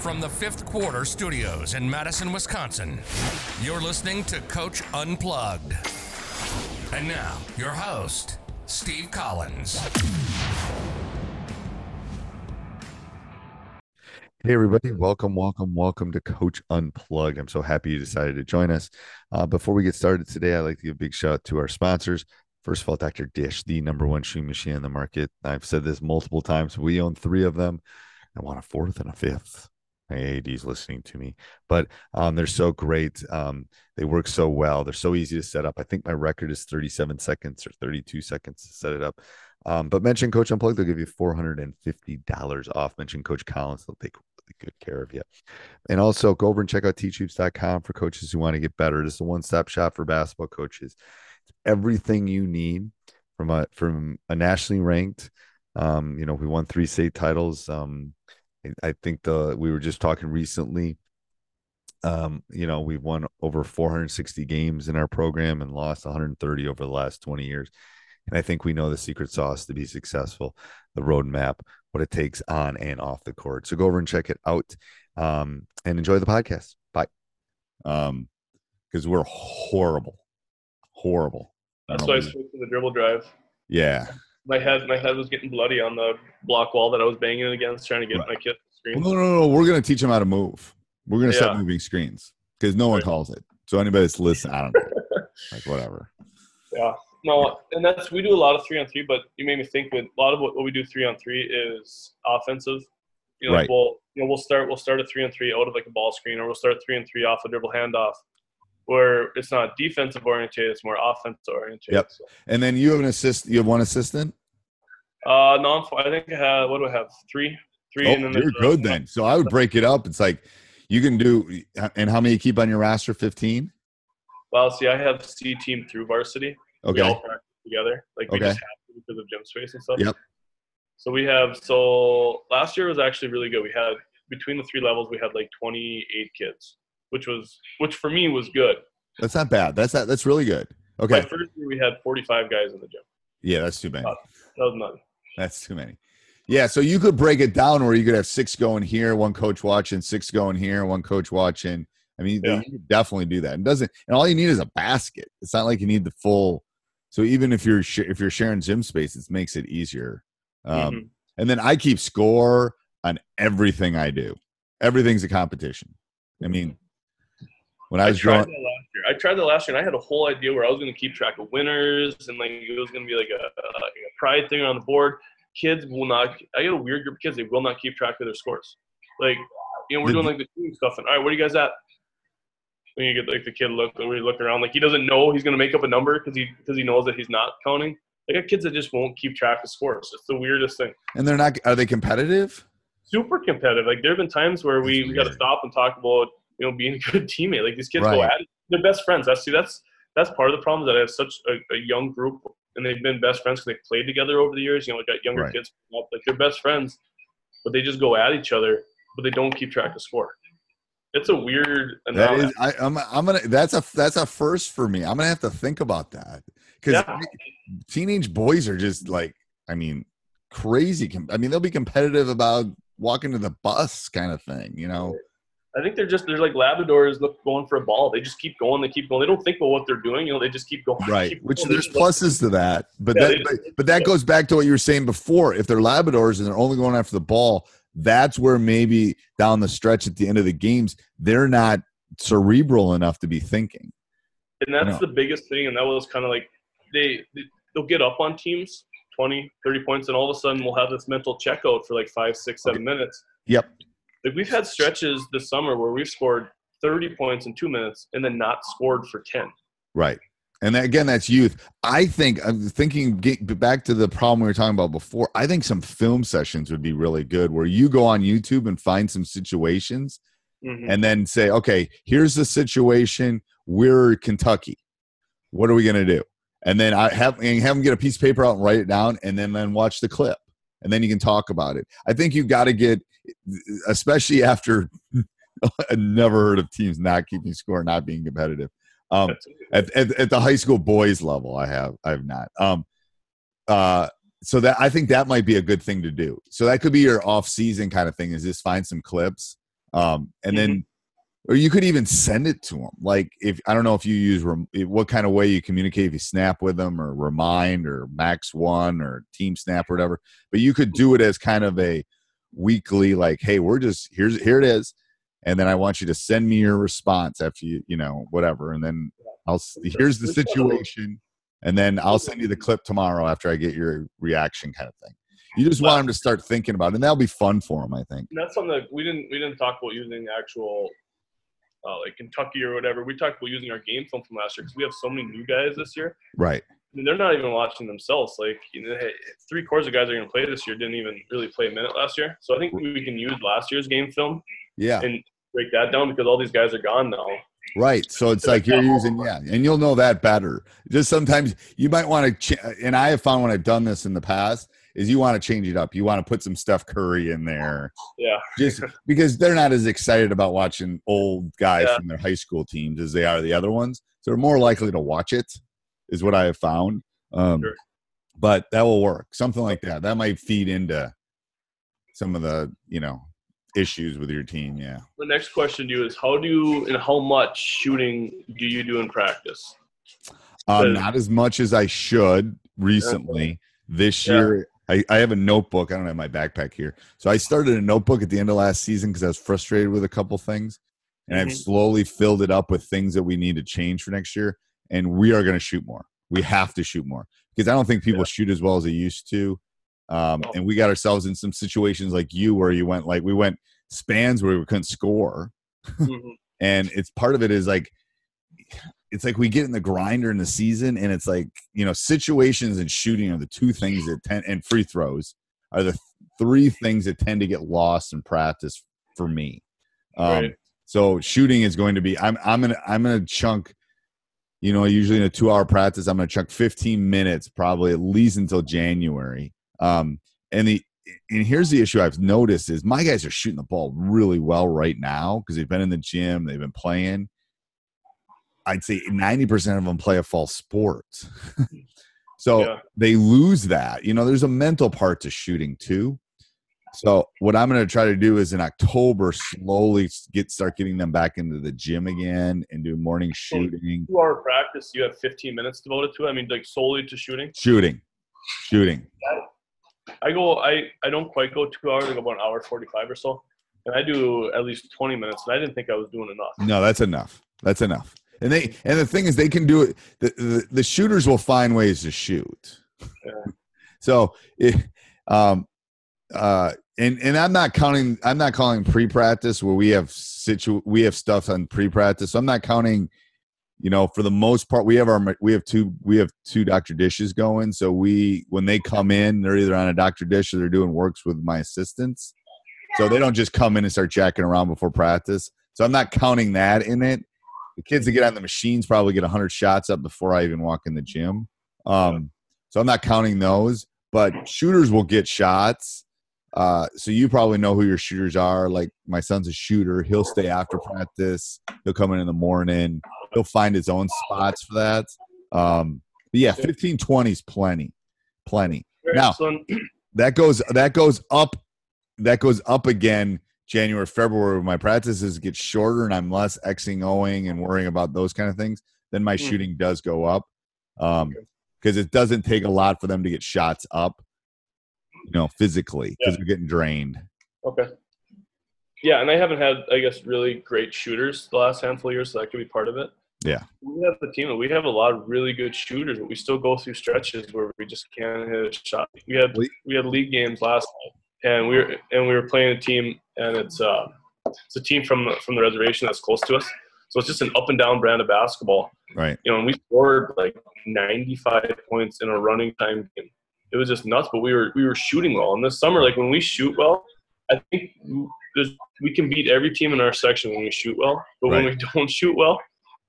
From the fifth quarter studios in Madison, Wisconsin, you're listening to Coach Unplugged. And now, your host, Steve Collins. Hey, everybody. Welcome, welcome, welcome to Coach Unplugged. I'm so happy you decided to join us. Uh, before we get started today, I'd like to give a big shout out to our sponsors. First of all, Dr. Dish, the number one shoe machine in the market. I've said this multiple times. We own three of them. I want a fourth and a fifth. My AD's listening to me, but um, they're so great. Um, they work so well. They're so easy to set up. I think my record is 37 seconds or 32 seconds to set it up. Um, but mention Coach Unplugged, they'll give you $450 off. Mention Coach Collins, they'll take really good care of you. And also go over and check out teachhoops.com for coaches who want to get better. It's is a one-stop shop for basketball coaches. It's everything you need from a from a nationally ranked. Um, you know, we won three state titles. Um, I think the we were just talking recently. Um, you know, we've won over 460 games in our program and lost 130 over the last 20 years. And I think we know the secret sauce to be successful, the roadmap, what it takes on and off the court. So go over and check it out um, and enjoy the podcast. Bye. Um, because we're horrible, horrible. That's why I switched to the dribble drive. Yeah. My head, my head was getting bloody on the block wall that I was banging against, trying to get right. my kid screen. Well, no, no, no. We're gonna teach them how to move. We're gonna yeah. set moving screens because no one right. calls it. So anybody that's listening, I don't know, like whatever. Yeah. No, and that's we do a lot of three on three, but you made me think with a lot of what, what we do three on three is offensive. You know, right. like we'll you know we'll start we'll start a three on three out of like a ball screen, or we'll start three and three off a dribble handoff, where it's not defensive oriented, it's more offensive oriented. Yep. So. And then you have an assist. You have one assistant. Uh, no, I think I have. What do I have? Three, three. Oh, and then you're good then. So I would break it up. It's like you can do. And how many you keep on your roster? Fifteen. Well, see, I have C team through varsity. Okay. We all practice together. Like we Okay. just have to because of gym space and stuff. Yep. So we have. So last year was actually really good. We had between the three levels, we had like 28 kids, which was which for me was good. That's not bad. That's not, that's really good. Okay. My first year we had 45 guys in the gym. Yeah, that's too many. That was nothing. That's too many. Yeah, so you could break it down where you could have six going here, one coach watching, six going here, one coach watching. I mean, Yeah. you could definitely do that. It doesn't, and all you need is a basket. It's not like you need the full. So even if you're sh- if you're sharing gym space, it makes it easier. Um, Mhm. And then I keep score on everything I do. Everything's a competition. I mean, when I I was tried growing, that last year. I tried that last year, and I had a whole idea where I was going to keep track of winners, and like it was going to be like a, a, like a pride thing on the board. Kids will not. I get a weird group of kids. They will not keep track of their scores. Like, you know, we're doing like the team stuff, and all right, where are you guys at? When you get like the kid look, we look around, like he doesn't know he's going to make up a number because he because he knows that he's not counting. I got kids that just won't keep track of scores. It's the weirdest thing. and they're not. Are they competitive? Super competitive. Like there have been times where we, we got to stop and talk about you know being a good teammate. Like these kids go at it. They're best friends. That's see that's that's part of the problem is that I have such a, a young group and they've been best friends because they've played together over the years. You know, got younger Right. kids up, like they're best friends, but they just go at each other, but they don't keep track of score. It's a weird That is, I, I'm, I'm gonna. That's a that's a first for me. I'm gonna have to think about that because Yeah. teenage boys are just like, I mean, crazy. I mean, they'll be competitive about walking to the bus kind of thing. You know, I think they're just they're like Labradors look going for a ball. They just keep going. They keep going. They don't think about what they're doing. You know, they just keep going. right? keep Which going. There's just pluses to that, but Yeah, that they- but, but that goes back to what you were saying before. If they're Labradors and they're only going after the ball, that's where maybe down the stretch at the end of the games, they're not cerebral enough to be thinking. And that's the biggest thing. And that was kind of like they, they'll get up on teams 20, 30 points, and all of a sudden we'll have this mental checkout for like five, six, seven okay. minutes. Yep. Like we've had stretches this summer where we've scored 30 points in two minutes and then not scored for 10. Right. And again, that's youth. I think I'm thinking back to the problem we were talking about before. I think some film sessions would be really good where you go on YouTube and find some situations mm-hmm. and then say, okay, here's the situation. We're Kentucky. What are we going to do? And then I have, and have them get a piece of paper out and write it down and then, then watch the clip. And then you can talk about it. I think you've got to get, especially after I never heard of teams not keeping score, not being competitive. Um, at, at, at, the high school boys level, I have I have not. Um, uh, so that I think that might be a good thing to do. So that could be your off season kind of thing. Is just find some clips, um, and mm-hmm. then, or you could even send it to them. Like if I don't know if you use rem- eh, what kind of way you communicate. If you snap with them or remind or MaxOne or TeamSnap or whatever, but you could do it as kind of a weekly like hey we're just here's here it is and then I want you to send me your response after you, you know, whatever, and then I'll here's the situation, and then I'll send you the clip tomorrow after I get your reaction, kind of thing. You just want them to start thinking about it, and that'll be fun for them, I think. That's something that we didn't we didn't talk about using actual. Uh, like Kentucky or whatever, we talked about using our game film from last year because we have so many new guys this year. Right. I mean, they're not even watching themselves. Like you know, three quarters of guys are going to play this year didn't even really play a minute last year. So I think we can use last year's game film yeah. And break that down because all these guys are gone now. Right. So it's like you're using, yeah, and you'll know that better. Just sometimes you might want to, ch- and I have found when I've done this in the past, is you want to change it up. You want to put some Steph Curry in there. Yeah. Just because they're not as excited about watching old guys yeah. from their high school teams as they are the other ones. So they're more likely to watch it, is what I have found. Um, sure. But that will work. Something like that. That might feed into some of the, you know, issues with your team. Yeah. The next question to you is how do you and how much shooting do you do in practice? Um, not as much as I should recently. This yeah. year, I, I have a notebook. I don't have my backpack here. So I started a notebook at the end of last season because I was frustrated with a couple things. And mm-hmm. I've slowly filled it up with things that we need to change for next year. And we are going to shoot more. We have to shoot more because I don't think people yeah. shoot as well as they used to. Um, and we got ourselves in some situations like you where you went like we went spans where we couldn't score. Mm-hmm. and it's part of it is like it's like we get in the grinder in the season and it's like you know situations and shooting are the two things that tend and free throws are the three things that tend to get lost in practice for me um, right. so shooting is going to be i'm i'm gonna i'm gonna chunk you know usually in a two hour practice i'm gonna chunk 15 minutes probably at least until january um, and the and here's the issue I've noticed is my guys are shooting the ball really well right now because they've been in the gym, they've been playing. I'd say 90% of them play a false sport. Mm. so yeah. they lose that. You know, there's a mental part to shooting too. So what I'm going to try to do is in October slowly get start getting them back into the gym again and do morning shooting. Two hour practice, you have 15 minutes devoted to. It? I mean, like solely to shooting. Shooting, shooting. I go I I don't quite go two hours. I go about an hour forty five or so, and I do at least twenty minutes. And I didn't think I was doing enough. No, that's enough. That's enough. And they and the thing is, they can do it. The the, the shooters will find ways to shoot. Yeah. so it, um, uh, and and I'm not counting. I'm not calling pre practice where we have situ. We have stuff on pre practice. So I'm not counting you know for the most part we have our we have two we have two dr dishes going so we when they come in they're either on a dr dish or they're doing works with my assistants so they don't just come in and start jacking around before practice so i'm not counting that in it the kids that get on the machines probably get 100 shots up before i even walk in the gym um, so i'm not counting those but shooters will get shots uh, so you probably know who your shooters are. Like my son's a shooter. He'll stay after practice. He'll come in in the morning he'll find his own spots for that. Um, but yeah, 15, 20 is plenty, plenty. Now that goes that goes up, that goes up again. January, February, my practices get shorter and I'm less Xing, Oing and worrying about those kind of things. Then my mm. shooting does go up because um, it doesn't take a lot for them to get shots up, you know, physically because yeah. they're getting drained. Okay. Yeah, and I haven't had, I guess, really great shooters the last handful of years, so that could be part of it. Yeah. We have the team. We have a lot of really good shooters, but we still go through stretches where we just can't hit a shot. We had we had league games last night, and we were and we were playing a team, and it's uh, it's a team from the, from the reservation that's close to us. So it's just an up and down brand of basketball. Right. You know, and we scored like 95 points in a running time game. It was just nuts, but we were we were shooting well. And this summer, like when we shoot well, I think we can beat every team in our section when we shoot well. But when we don't shoot well,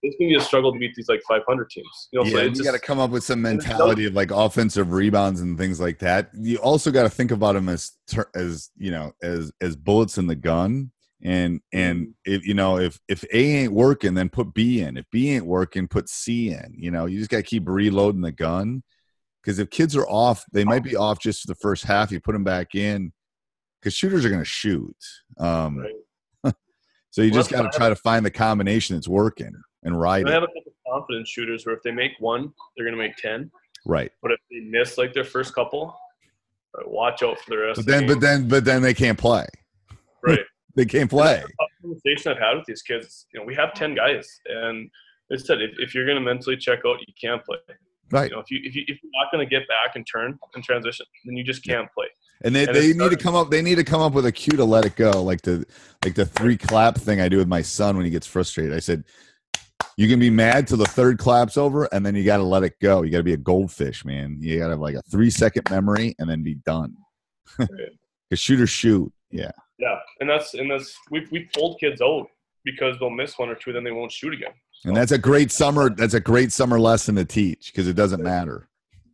it's gonna be a struggle to beat these like 500 teams. You know, Yeah, it's you got to come up with some mentality of like offensive rebounds and things like that. You also got to think about them as as you know as as bullets in the gun. And and if you know if if A ain't working, then put B in. If B ain't working, put C in. You know, you just got to keep reloading the gun. Because if kids are off, they might be off just for the first half. You put them back in, because shooters are going to shoot. Um, Right. so you Well, just got to try to find the combination that's working and ride I have a couple confidence shooters where if they make one, they're gonna make 10. Right. But if they miss like their first couple, uh, watch out for the rest. But of the then, but then, but then they can't play. right. They can't play. Conversation I've had with these kids. You know, we have ten guys, and they said if, if you're going to mentally check out, you can't play. Right. You know, if you if, you, if you're not going to get back and turn and transition, then you just can't play. And they, And they need to come up. They need to come up with a cue to let it go, like the like the three clap thing I do with my son when he gets frustrated. I said, "You can be mad till the third clap's over, and then you got to let it go. You got to be a goldfish, man. You got to have like a three second memory, and then be done. Because shoot or shoot, yeah, Yeah, and that's and that's we we pulled kids out because they'll miss one or two, then they won't shoot again. and that's a great summer. That's a great summer lesson to teach because it doesn't matter.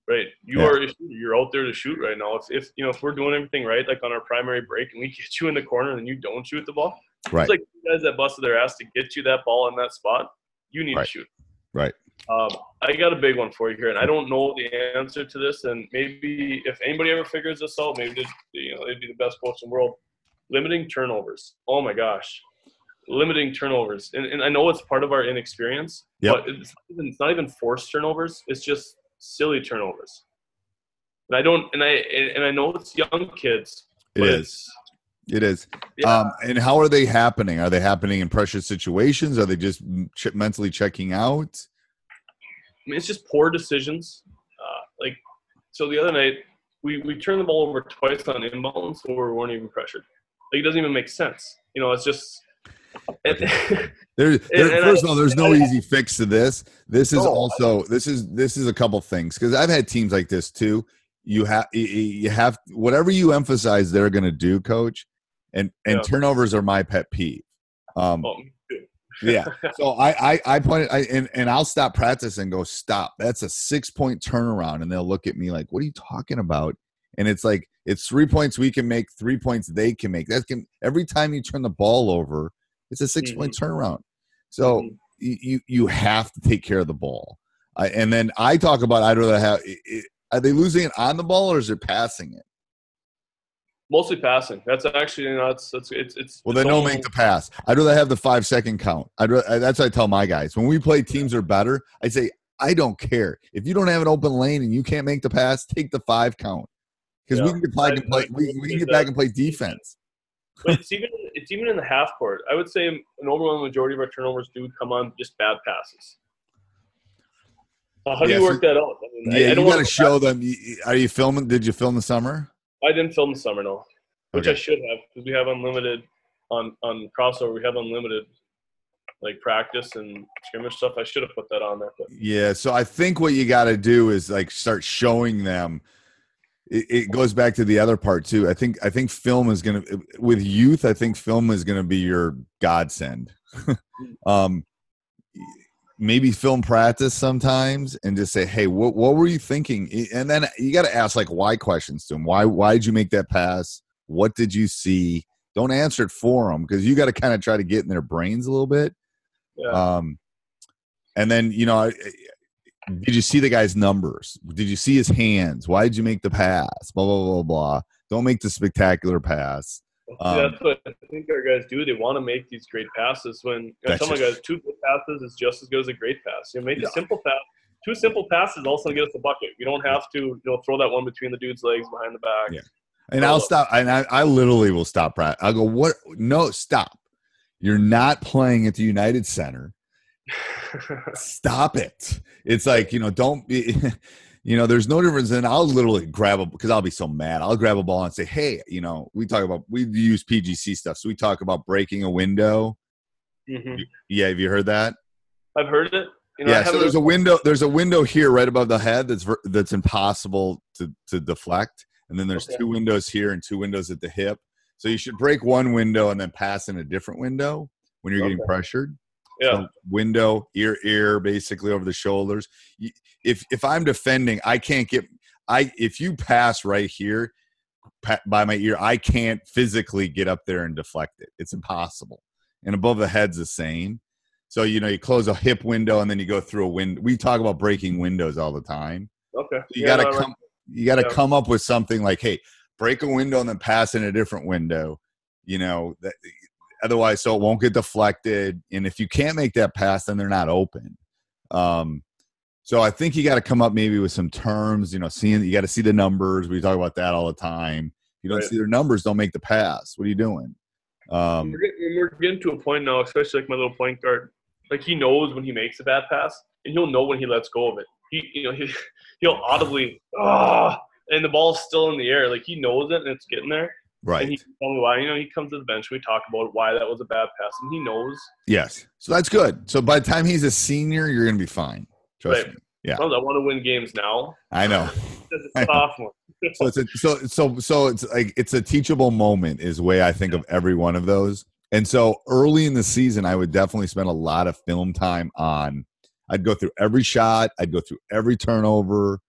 Right, you Yeah. are you're out there to shoot right now. If, if you know if we're doing everything right, like on our primary break, and we get you in the corner and you don't shoot the ball, Right. it's like you guys that busted their ass to get you that ball in that spot. You need Right. to shoot. Right. Um, I got a big one for you here, and I don't know the answer to this. And maybe if anybody ever figures this out, maybe they'd, you know they'd be the best coach in the world. Limiting turnovers. Oh my gosh, limiting turnovers. And, and I know it's part of our inexperience, Yep. but it's not, even, it's not even forced turnovers. It's just silly turnovers. And I don't, and I and I know it's young kids. It but is. It's- Yeah. Um, and how are they happening? Are they happening in pressure situations? Are they just ch- mentally checking out? I mean, it's just poor decisions. Uh, like, so the other night, we, we turned the ball over twice on inbounds where we weren't even pressured. Like, it doesn't even make sense. You know, it's just. There, there- and first of all, there's no easy fix to this. This is No. also this is this is a couple things because I've had teams like this too. You have you have whatever you emphasize they're going to do, coach, and and Yeah. turnovers are my pet peeve. Um, too. yeah. So I I I pointed I, and and I'll stop practice and go stop. That's a six point turnaround, and they'll look at me like, "What are you talking about?" And it's like it's three points we can make, three points they can make. That can every time you turn the ball over, it's a six point turnaround. So Mhm. you you- you have to take care of the ball. I, and then I talk about I'd rather have. i- i- Are they losing it on the ball or is it passing it? Mostly passing. That's actually not. It's it's it's. it's Well, then it's don't make the pass. I'd rather have the five second count. I'd ra- that's what I tell my guys when we play teams are better. I say I don't care if you don't have an open lane and you can't make the pass. Take the five count because we can get back I- and play. I We, we can get back and play defense. But it's even it's even in the half court. I would say an overwhelming majority of our turnovers do come on just bad passes. How do Yeah, you so- work that out? I mean, Yeah, I, you don't got to show them. Are you filming? Did you film the summer? I didn't film the summer, no, which I should have because we have unlimited on on Krossover. We have unlimited like practice and scrimmage stuff. I should have put that on there, but Yeah, so I think what you got to do is like start showing them. It, it goes back to the other part too. I think I think film is gonna with youth. I think film is gonna be your godsend. um, maybe film practice sometimes and just say, "Hey, what what were you thinking?" And then you got to ask like why questions to them. Why why did you make that pass? What did you see? Don't answer it for them because you got to kind of try to get in their brains a little bit. yeah. Um, and then you know, did you see the guy's numbers? Did you see his hands? Why did you make the pass? Blah blah blah blah. Don't make the spectacular pass. Um, that's what I think our guys do. They want to make these great passes. When I tell my guys, two good passes is just as good as a great pass. You know, make Yeah. a simple pass. Two simple passes also get us the bucket. We don't have to, you know, throw that one between the dude's legs behind the back. Yeah. And I'll stop. And I, I literally will stop. practice. I'll go. What? No, stop. You're not playing at the United Center. Stop it. It's like you know, don't be. You know, there's no difference. And I'll literally grab a because I'll be so mad. I'll grab a ball and say, "Hey, you know, we talk about we use PGC stuff, so we talk about breaking a window." hmm Yeah, have you heard that? I've heard it. You know, yeah, so there's a window. There's a window here, right above the head. That's that's impossible to to deflect, and then there's Okay. two windows here and two windows at the hip. So you should break one window and then pass in a different window when you're getting pressured. Yeah. So window, ear, ear, basically over the shoulders. If if I'm defending, I can't get. I if you pass right here by my ear, I can't physically get up there and deflect it. It's impossible. And above the head's the same. So you know, you close a hip window and then you go through a window. We talk about breaking windows all the time. Okay. You Yeah, got to no, I come. You got to Yeah. come up with something like, hey, break a window and then pass in a different window. You know that. Otherwise, so it won't get deflected. And if you can't make that pass, then they're not open. Um, so I think you got to come up maybe with some terms. You know, seeing you got to see the numbers. We talk about that all the time. If you don't Right. see their numbers, don't make the pass. What are you doing? Um, We're getting, we're getting to a point now, especially like my little point guard. Like he knows when he makes a bad pass, and he'll know when he lets go of it. He, you know, he, he'll audibly, ah, and the ball's still in the air. Like he knows it, and it's getting there. And right. he can tell me why. You know, he comes to the bench. We talk about why that was a bad pass, and he knows. Yes. So that's good. So by the time he's a senior, you're going to be fine. Trust Right. me. Yeah. I want to win games now. I know. I a know. sophomore. so it's a, so so so it's like it's a teachable moment is the way I think of every one of those. And so early in the season, I would definitely spend a lot of film time on. I'd go through every shot. I'd go through every turnover.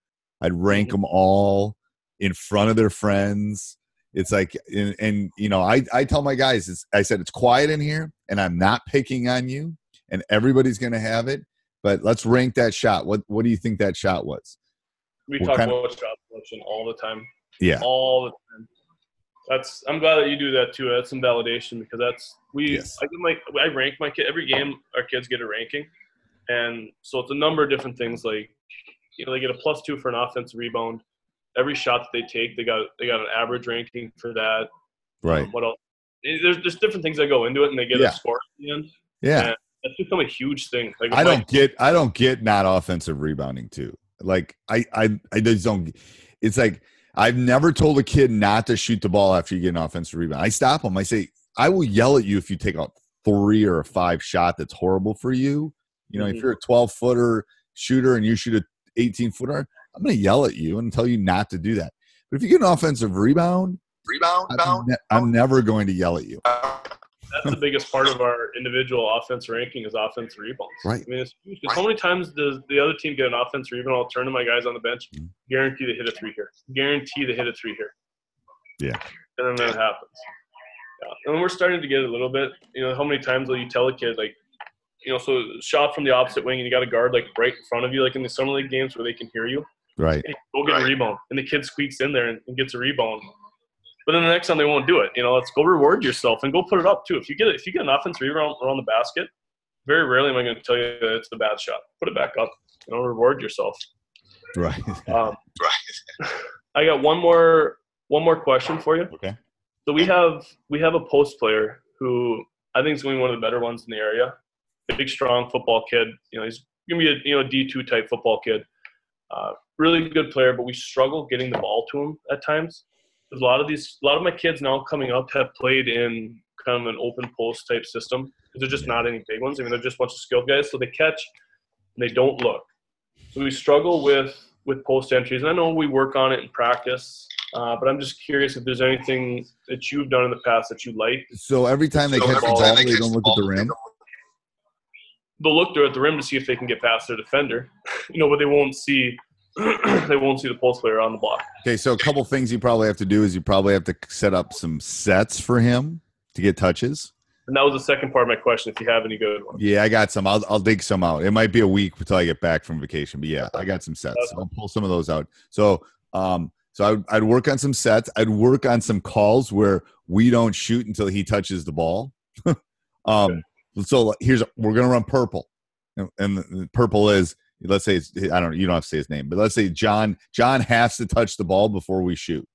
I'd rank mm-hmm. them all in front of their friends. It's like, and, and you know, I I tell my guys, it's, I said it's quiet in here, and I'm not picking on you, and everybody's gonna have it. But let's rank that shot. What what do you think that shot was? we What talk kind of- about shot selection all the time. Yeah. all the time. That's I'm glad that you do that too. That's some validation because that's we. Yes. I give my I rank my kid every game. Our kids get a ranking, and so it's a number of different things. Like you know, they get a plus two for an offensive rebound. Every shot that they take, they got they got an average ranking for that. Right. Um, what else? There's there's different things that go into it, and they get Yeah. a score at the end. Yeah. That's become a huge thing. Like I don't get I don't get not offensive rebounding too. Like I I I just don't it's like I've never told a kid not to shoot the ball after you get an offensive rebound. I stop them. I say, I will yell at you if you take a three or a five shot that's horrible for you. You know, if Mhm. you're a 12 footer shooter and you shoot a 18 footer, I'm going to yell at you and tell you not to do that. But if you get an offensive rebound, Rebound, I'm, bound. ne- I'm never going to yell at you. that's the biggest part of our individual offense ranking is offensive rebounds. Right. I mean, it's huge. 'Cause How many times does the other team get an offensive rebound? I'll turn to my guys on the bench. Mhm. Guarantee they hit a three here. Guarantee they hit a three here. Yeah. And then that happens. Yeah. And then we're starting to get a little bit. You know, how many times will you tell a kid like, you know, so shot from the opposite wing and you got a guard like right in front of you, like in the summer league games where they can hear you. Right. Hey, go get a rebound, and the kid squeaks in there and, and gets a rebound. But then the next time they won't do it. You know, let's go reward yourself and go put it up too. If you get if you get an offensive rebound around the basket, very rarely am I going to tell you that it's a bad shot. Put it back up. You know, reward yourself. Right. Um, Right. I got one more one more question for you. Okay. So we have we have a post player who I think is going to be one of the better ones in the area. Big, strong football kid. You know, he's going to be a you know D two type football kid. Uh, really good player, but we struggle getting the ball to him at times. There's a lot of these, a lot of my kids now coming up have played in kind of an open post type system. They're just not any big ones. I mean, they're just a bunch of skilled guys, so they catch and they don't look. So we struggle with with post entries, and I know we work on it in practice. Uh, but I'm just curious if there's anything that you've done in the past that you like. So every time they So catch the ball, they they don't the look at the rim. They'll look there at the rim to see if they can get past their defender, you know, but they won't see they won't see the pulse player on the block. Okay, so a couple things you probably have to do is you probably have to set up some sets for him to get touches. And that was the second part of my question. If you have any good ones, Yeah, I got some. I'll I'll dig some out. It might be a week until I get back from vacation, but yeah, I got some sets. I'll pull some of those out. So um, so I'd, I'd work on some sets. I'd work on some calls where we don't shoot until he touches the ball. um, so here's we're gonna run purple, and, and the purple is let's say it's I don't you don't have to say his name, but let's say John John has to touch the ball before we shoot.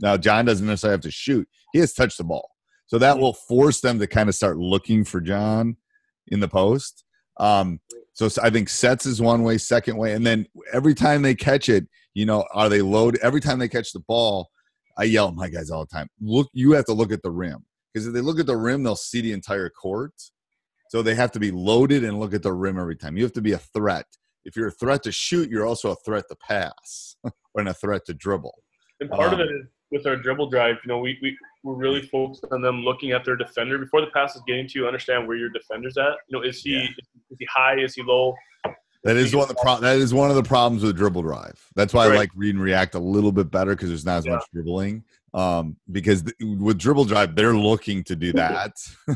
Now, John doesn't necessarily have to shoot; he has touched the ball, so that will force them to kind of start looking for John in the post. Um, so I think sets is one way, second way, and then every time they catch it, you know, are they loaded? Every time they catch the ball, I yell at my guys all the time. Look, you have to look at the rim because if they look at the rim, they'll see the entire court. So they have to be loaded and look at the rim every time. You have to be a threat. If you're a threat to shoot, you're also a threat to pass and a threat to dribble. And part Um, of it is with our dribble drive, you know, we, we, we're really focused on them looking at their defender before the pass is getting to you, understand where your defender's at. You know, is he Yeah. is he high? Is he low? That is one of the pro- that is one of the problems with dribble drive. That's why I like read and react a little bit better because there's not as Yeah. much dribbling. Um, because th- with dribble drive, they're looking to do that. uh,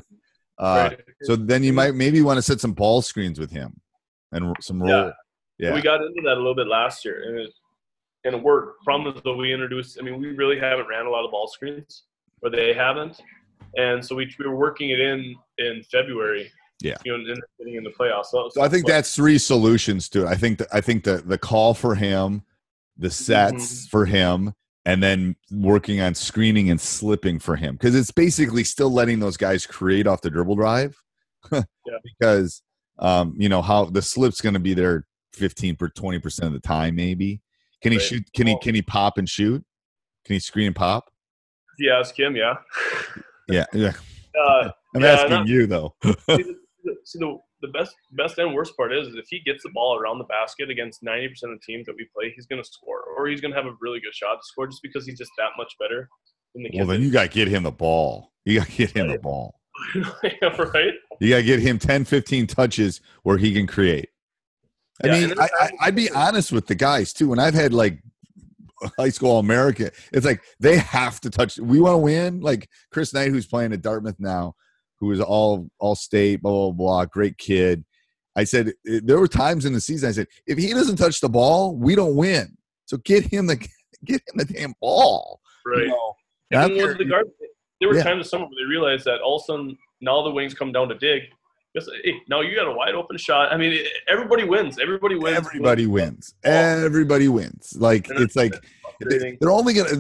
Right. So then you might maybe want to set some ball screens with him and r- some roll. Yeah. Yeah. We got into that a little bit last year, and it, and it worked. Problem is, we introduced. I mean, we really haven't ran a lot of ball screens, or they haven't, and so we, we were working it in in February. Yeah, you know, in, the, in the playoffs. So, so I think that's three solutions to it. I think that I think the the call for him, the mm-hmm. sets mm-hmm. for him, and then working on screening and slipping for him because it's basically still letting those guys create off the dribble drive yeah. because um, you know how the slip's going to be there. 15 per 20 percent of the time maybe. Can he right. shoot can he can he pop and shoot? Can he screen and pop? Yeah ask him yeah. Yeah yeah. Uh, i'm yeah, asking not, you though. See, the, see the, the best best and worst part is, is if he gets the ball around the basket against 90% of the teams that we play he's going to score or he's going to have a really good shot to score just because he's just that much better than the well then you got to get him the ball. You got to get him the ball. Yeah, right? You got to get him 10 15 touches where he can create. I Yeah, mean, I, I, I'd be honest with the guys too. When I've had like high school America, it's like they have to touch. We want to win. Like Chris Knight, who's playing at Dartmouth now, who is all all state, blah blah blah, great kid. I said eh, there were times in the season. I said if he doesn't touch the ball, we don't win. So get him the get him the damn ball. you Right. know? Then with there- the guard, there were Yeah. times in the summer where they realized that all of a sudden now the wings come down to dig. Just, hey, now you got a wide open shot. I mean, everybody wins. Everybody wins. Everybody wins. Everybody wins. Like it's like they're only gonna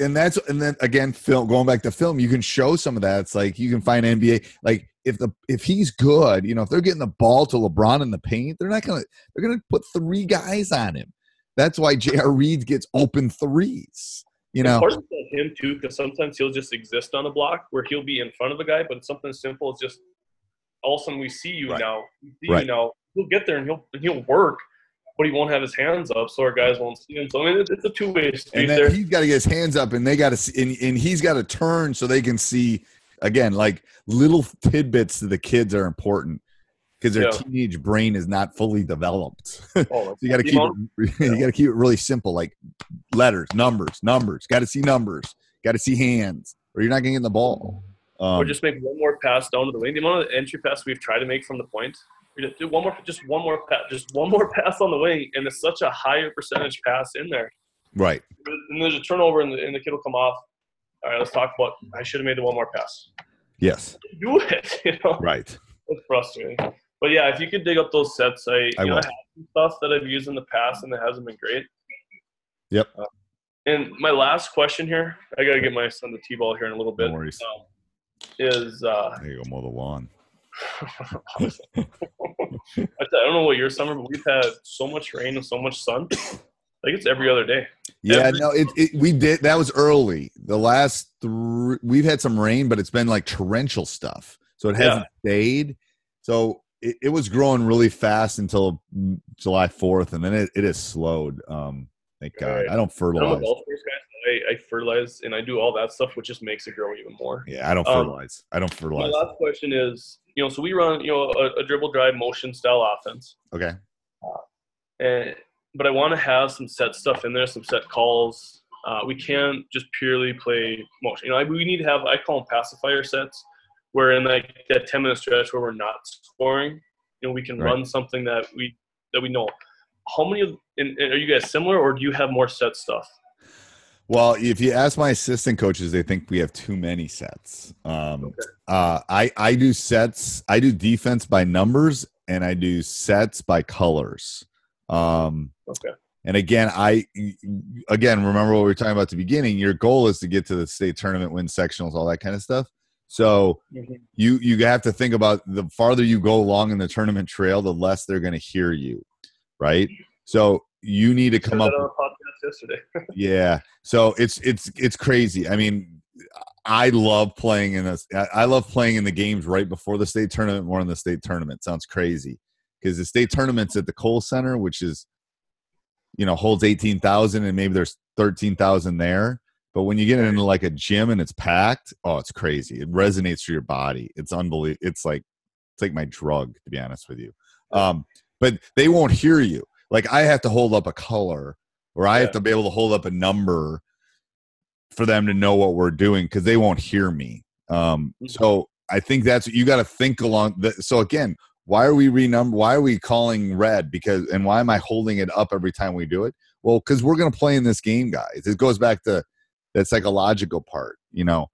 and that's and then again film going back to film you can show some of that it's like you can find nba like if the if he's good you know if they're getting the ball to lebron in the paint they're not gonna they're gonna put three guys on him that's why jr reed gets open threes you know Part of him too, because sometimes he'll just exist on a block where he'll be in front of a guy, but it's something simple as just all of a sudden we see you Right. now. See Right. you now. He'll get there and he'll he'll work, but he won't have his hands up, so our guys won't see him. So I mean, it's, it's a two way street and there. he's got to get his hands up and they got to see and, and he's got to turn so they can see again like little tidbits to the kids are important because their Yeah. teenage brain is not fully developed Oh, So you got to keep it, you got to keep it really simple, like letters, numbers, numbers. Got to see numbers. Got to see hands, or you're not going to get in the ball. Um, or just make one more pass down to the wing. The amount of entry pass we've tried to make from the point, just one more, just one more pass, just one more pass on the wing, and it's such a higher percentage pass in there. right. And there's a turnover, and the, and the kid will come off. All right, let's talk about. I should have made the one more pass. Yes. Do it, you know. Right. It's frustrating. But yeah, if you could dig up those sets, I, you I know, I have some stuff that I've used in the past and it hasn't been great. Yep. Uh, and my last question here, I got to get my son the T-ball here in a little bit. No worries. um, is uh, There you go. Mow the lawn. I don't know what your summer, but we've had so much rain and so much sun. Like it's every other day. Yeah. Every- no. It, it. We did. That was early. The last three. We've had some rain, but it's been like torrential stuff, so it hasn't stayed. So it, it was growing really fast until July fourth, and then it, it has slowed. Um. Thank God. Right. I don't fertilize. guy. So I, I fertilize and I do all that stuff, which just makes it grow even more. Yeah. I don't Um, fertilize. I don't fertilize. My last question is, you know, so we run, you know, a, a dribble drive motion style offense. Okay. and but I want to have some set stuff in there, some set calls. Uh, we can't just purely play motion. You know, I, we need to have I call them pacifier sets, where in like that ten minute stretch where we're not scoring, you know, we can Right. run something that we that we know. How many of and, and are you guys similar, or do you have more set stuff? Well, if you ask my assistant coaches, they think we have too many sets. Um, uh, I I do sets. I do defense by numbers, and I do sets by colors. Um, Okay. And again, I again remember what we were talking about at the beginning. Your goal is to get to the state tournament, win sectionals, all that kind of stuff. So Mm-hmm. you you have to think about the farther you go along in the tournament trail, the less they're going to hear you, right? So you need to come up. Yesterday. Yeah. So it's it's it's crazy. I mean, I love playing in this. I I love playing in the games right before the state tournament more than the state tournament. Sounds crazy because the state tournament's at the Kohl Center, which is you know holds eighteen thousand, and maybe there's thirteen thousand there. But when you get into like a gym and it's packed, oh, it's crazy. It resonates through your body. It's unbelievable. It's like it's like my drug, to be honest with you. Um, but they won't hear you. Like I have to hold up a color, or I have to be able to hold up a number for them to know what we're doing because they won't hear me. Um, Mhm. so I think that's you got to think along. The, so again, why are we renumber? Why are we calling red? Because and why am I holding it up every time we do it? Well, because we're gonna play in this game, guys. It goes back to that psychological part. You know,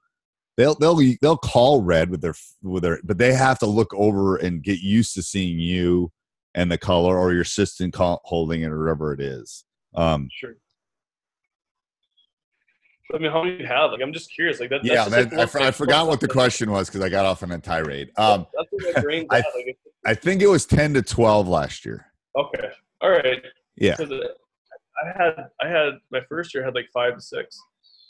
they'll they'll they'll call red with their with their, but they have to look over and get used to seeing you and the color or your assistant call, holding it or whatever it is. Um, Sure. I mean, how many you have? Like, I'm just curious. Like that. that's yeah, that, like, I, for- I forgot what the question was because I got off on a tirade. Um, that's I- Like, I think it was ten to twelve last year. okay, all right. Yeah, Because I had, I had my first year had like five to six,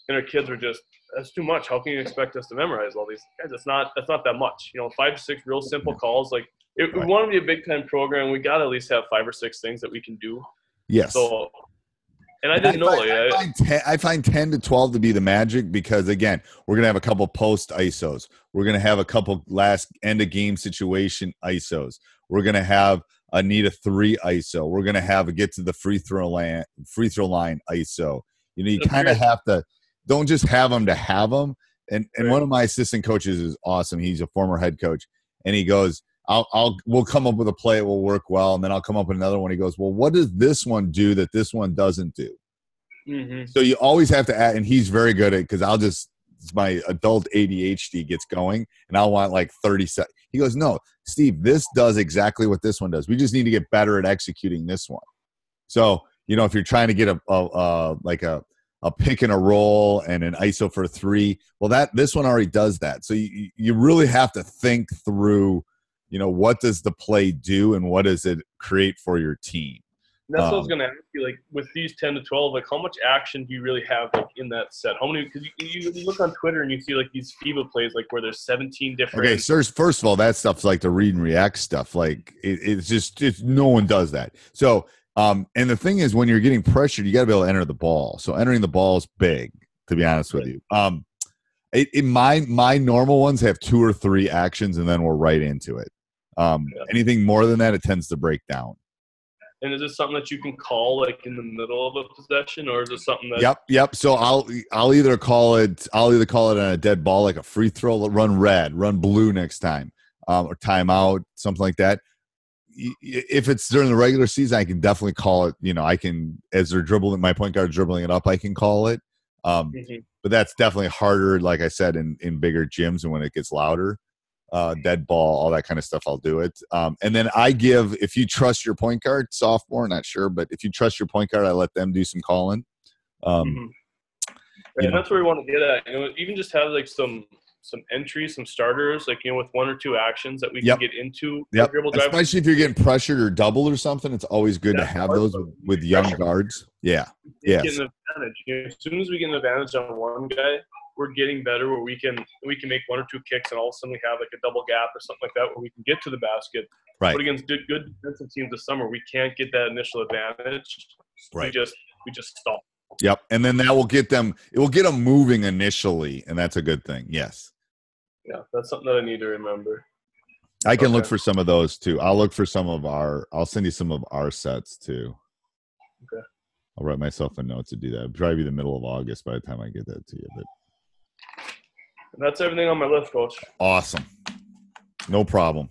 and our kids were just that's too much. How can you expect us to memorize all these guys? It's not. That's not that much. You know, five to six real simple calls. Like, if we want to be a big time program, we got to at least have five or six things that we can do. yes. So, and I didn't know. find, I, I, find 10, I find 10 to 12 to be the magic because, again, we're going to have a couple post ISOs. We're going to have a couple last end of game situation ISOs. We're going to have a need a three ISO. We're going to have a get to the free throw line, free throw line ISO. You know, you kind of have to, don't just have them to have them. And, and Right. one of my assistant coaches is awesome. He's a former head coach. And he goes, I'll, I'll, we'll come up with a play. It will work well. And then I'll come up with another one. He goes, well, what does this one do that this one doesn't do? Mhm. So you always have to add, and he's very good at because I'll just my adult ADHD gets going, and I'll want like thirty seconds. He goes, "No, Steve, this does exactly what this one does. We just need to get better at executing this one." So you know, if you're trying to get a, a, a like a a pick and a roll and an ISO for three, well, that this one already does that. So you you really have to think through, you know, what does the play do and what does it create for your team. And that's what I was Um, gonna ask you. Like with these ten to twelve, like how much action do you really have like in that set? How many? Because you, you, you look on Twitter and you see like these FIBA plays, like where there's seventeen different. Okay, so first of all, that stuff's like the read and react stuff. Like it, it's just it's no one does that. So um, and the thing is, when you're getting pressured, you got to be able to enter the ball. So entering the ball is big, to be honest with you. Um, it, it, my my normal ones have two or three actions, and then we're right into it. Um, Yeah. anything more than that, it tends to break down. And is this something that you can call like in the middle of a possession, or is it something that? Yep, yep. So I'll I'll either call it I'll either call it on a dead ball like a free throw, run red, run blue next time, um, or timeout, something like that. If it's during the regular season, I can definitely call it. You know, I can as they're dribbling my point guard dribbling it up, I can call it. Um, Mhm. but that's definitely harder, like I said, in in bigger gyms and when it gets louder. Uh, dead ball, all that kind of stuff. I'll do it. Um, and then I give if you trust your point guard, sophomore, not sure, but if you trust your point guard, I let them do some calling. Um, Mhm. Right, know. that's where we want to get at. You know, even just have like some some entries, some starters, like you know, with one or two actions that we Yep. can get into. Yep. Especially if you're getting pressured or doubled or something, it's always good to have those with, with young Pressure. guards. Yeah. Yes. You know, as soon as we get an advantage on one guy, we're getting better where we can we can make one or two kicks and all of a sudden we have like a double gap or something like that where we can get to the basket. Right. But against good, good defensive teams this summer, we can't get that initial advantage. Right. We just we just stop. Yep. And then that will get them. It will get them moving initially, and that's a good thing. Yes. Yeah, that's something that I need to remember. I can look for some of those too. I'll look for some of our. I'll send you some of our sets too. Okay. I'll write myself a note to do that. It'll probably be the middle of August by the time I get that to you. But And that's everything on my list, coach. awesome. No problem.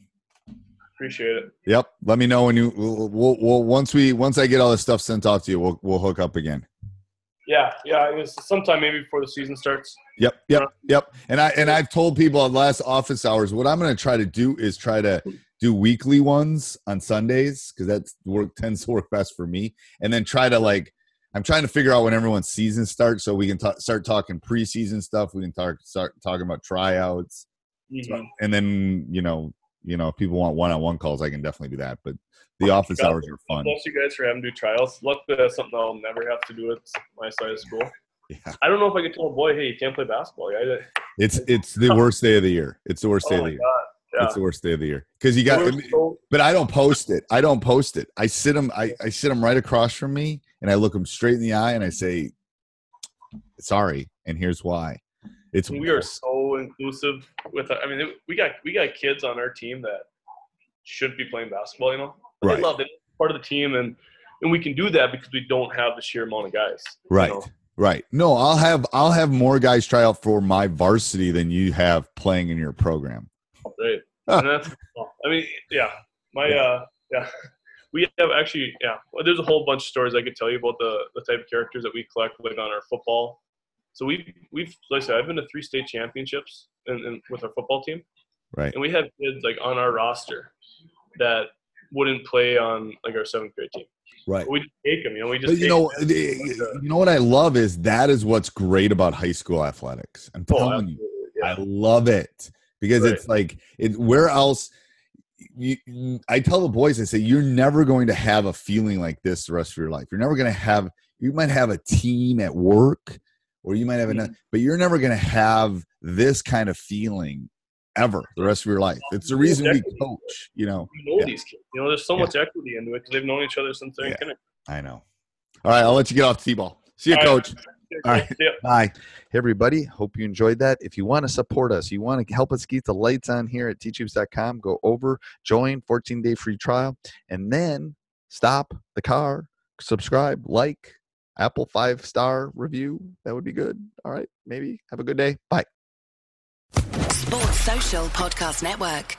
Appreciate it. Yep. Let me know when you. We'll, we'll, once we once I get all this stuff sent off to you, we'll we'll hook up again. Yeah, yeah. It was sometime maybe before the season starts. Yep, yep, yep. And I and I've told people at last office hours what I'm going to try to do is try to do weekly ones on Sundays because that work tends to work best for me, and then try to like I'm trying to figure out when everyone's season starts so we can ta- start talking preseason stuff. We can talk start talking about tryouts, Mhm. and then you know you know if people want one on one calls, I can definitely do that. But the office God hours are fun. Bless you guys for having to do trials. Luckily, that's something I'll never have to do at my side of school. Yeah. I don't know if I could tell a boy, hey, you can't play basketball. I, It's it's the worst day of the year. It's the worst day oh of the year. god, yeah. It's the worst day of the year because you got. So- But I don't post it. I don't post it. I sit them. I, I sit them right across from me, and I look them straight in the eye, and I say, "Sorry," and here's why. It's we are so inclusive with. I mean, we got we got kids on our team that shouldn't be playing basketball. You know, but Right. they love it. Part of the team, and and we can do that because we don't have the sheer amount of guys. you right, know? right. No, I'll have I'll have more guys try out for my varsity than you have playing in your program. Right. And that's, I mean, yeah, my, uh, yeah, we have actually, yeah, well, there's a whole bunch of stories I could tell you about the, the type of characters that we collect like on our football. So we've, we've, like I said, I've been to three state championships and, and with our football team. Right. And we have kids like on our roster that wouldn't play on like our seventh grade team. Right. We take them, you know, we just But you know, 'em the- you know what I love is that is what's great about high school athletics. I'm Oh, telling you. absolutely, I love it because Right. it's like it. Where else? You, I tell the boys, I say, you're never going to have a feeling like this the rest of your life. You're never going to have. You might have a team at work, or you might have mm-hmm. another, but you're never going to have this kind of feeling ever the rest of your life. It's the reason we coach. You know. We know Yeah. these kids. You know, there's so Yeah. much equity into it because they've known each other since they're Yeah. in kindergarten. I know. All right, I'll let you get off t-ball. See you, All right. Coach. All right. Bye. Hey, everybody. Hope you enjoyed that. If you want to support us, you want to help us keep the lights on here at teachhoops.com, go over, join, 14 day free trial, and then stop the car, subscribe, like, Apple five star review. That would be good. All right. Maybe. Have a good day. Bye. Sports Social Podcast Network.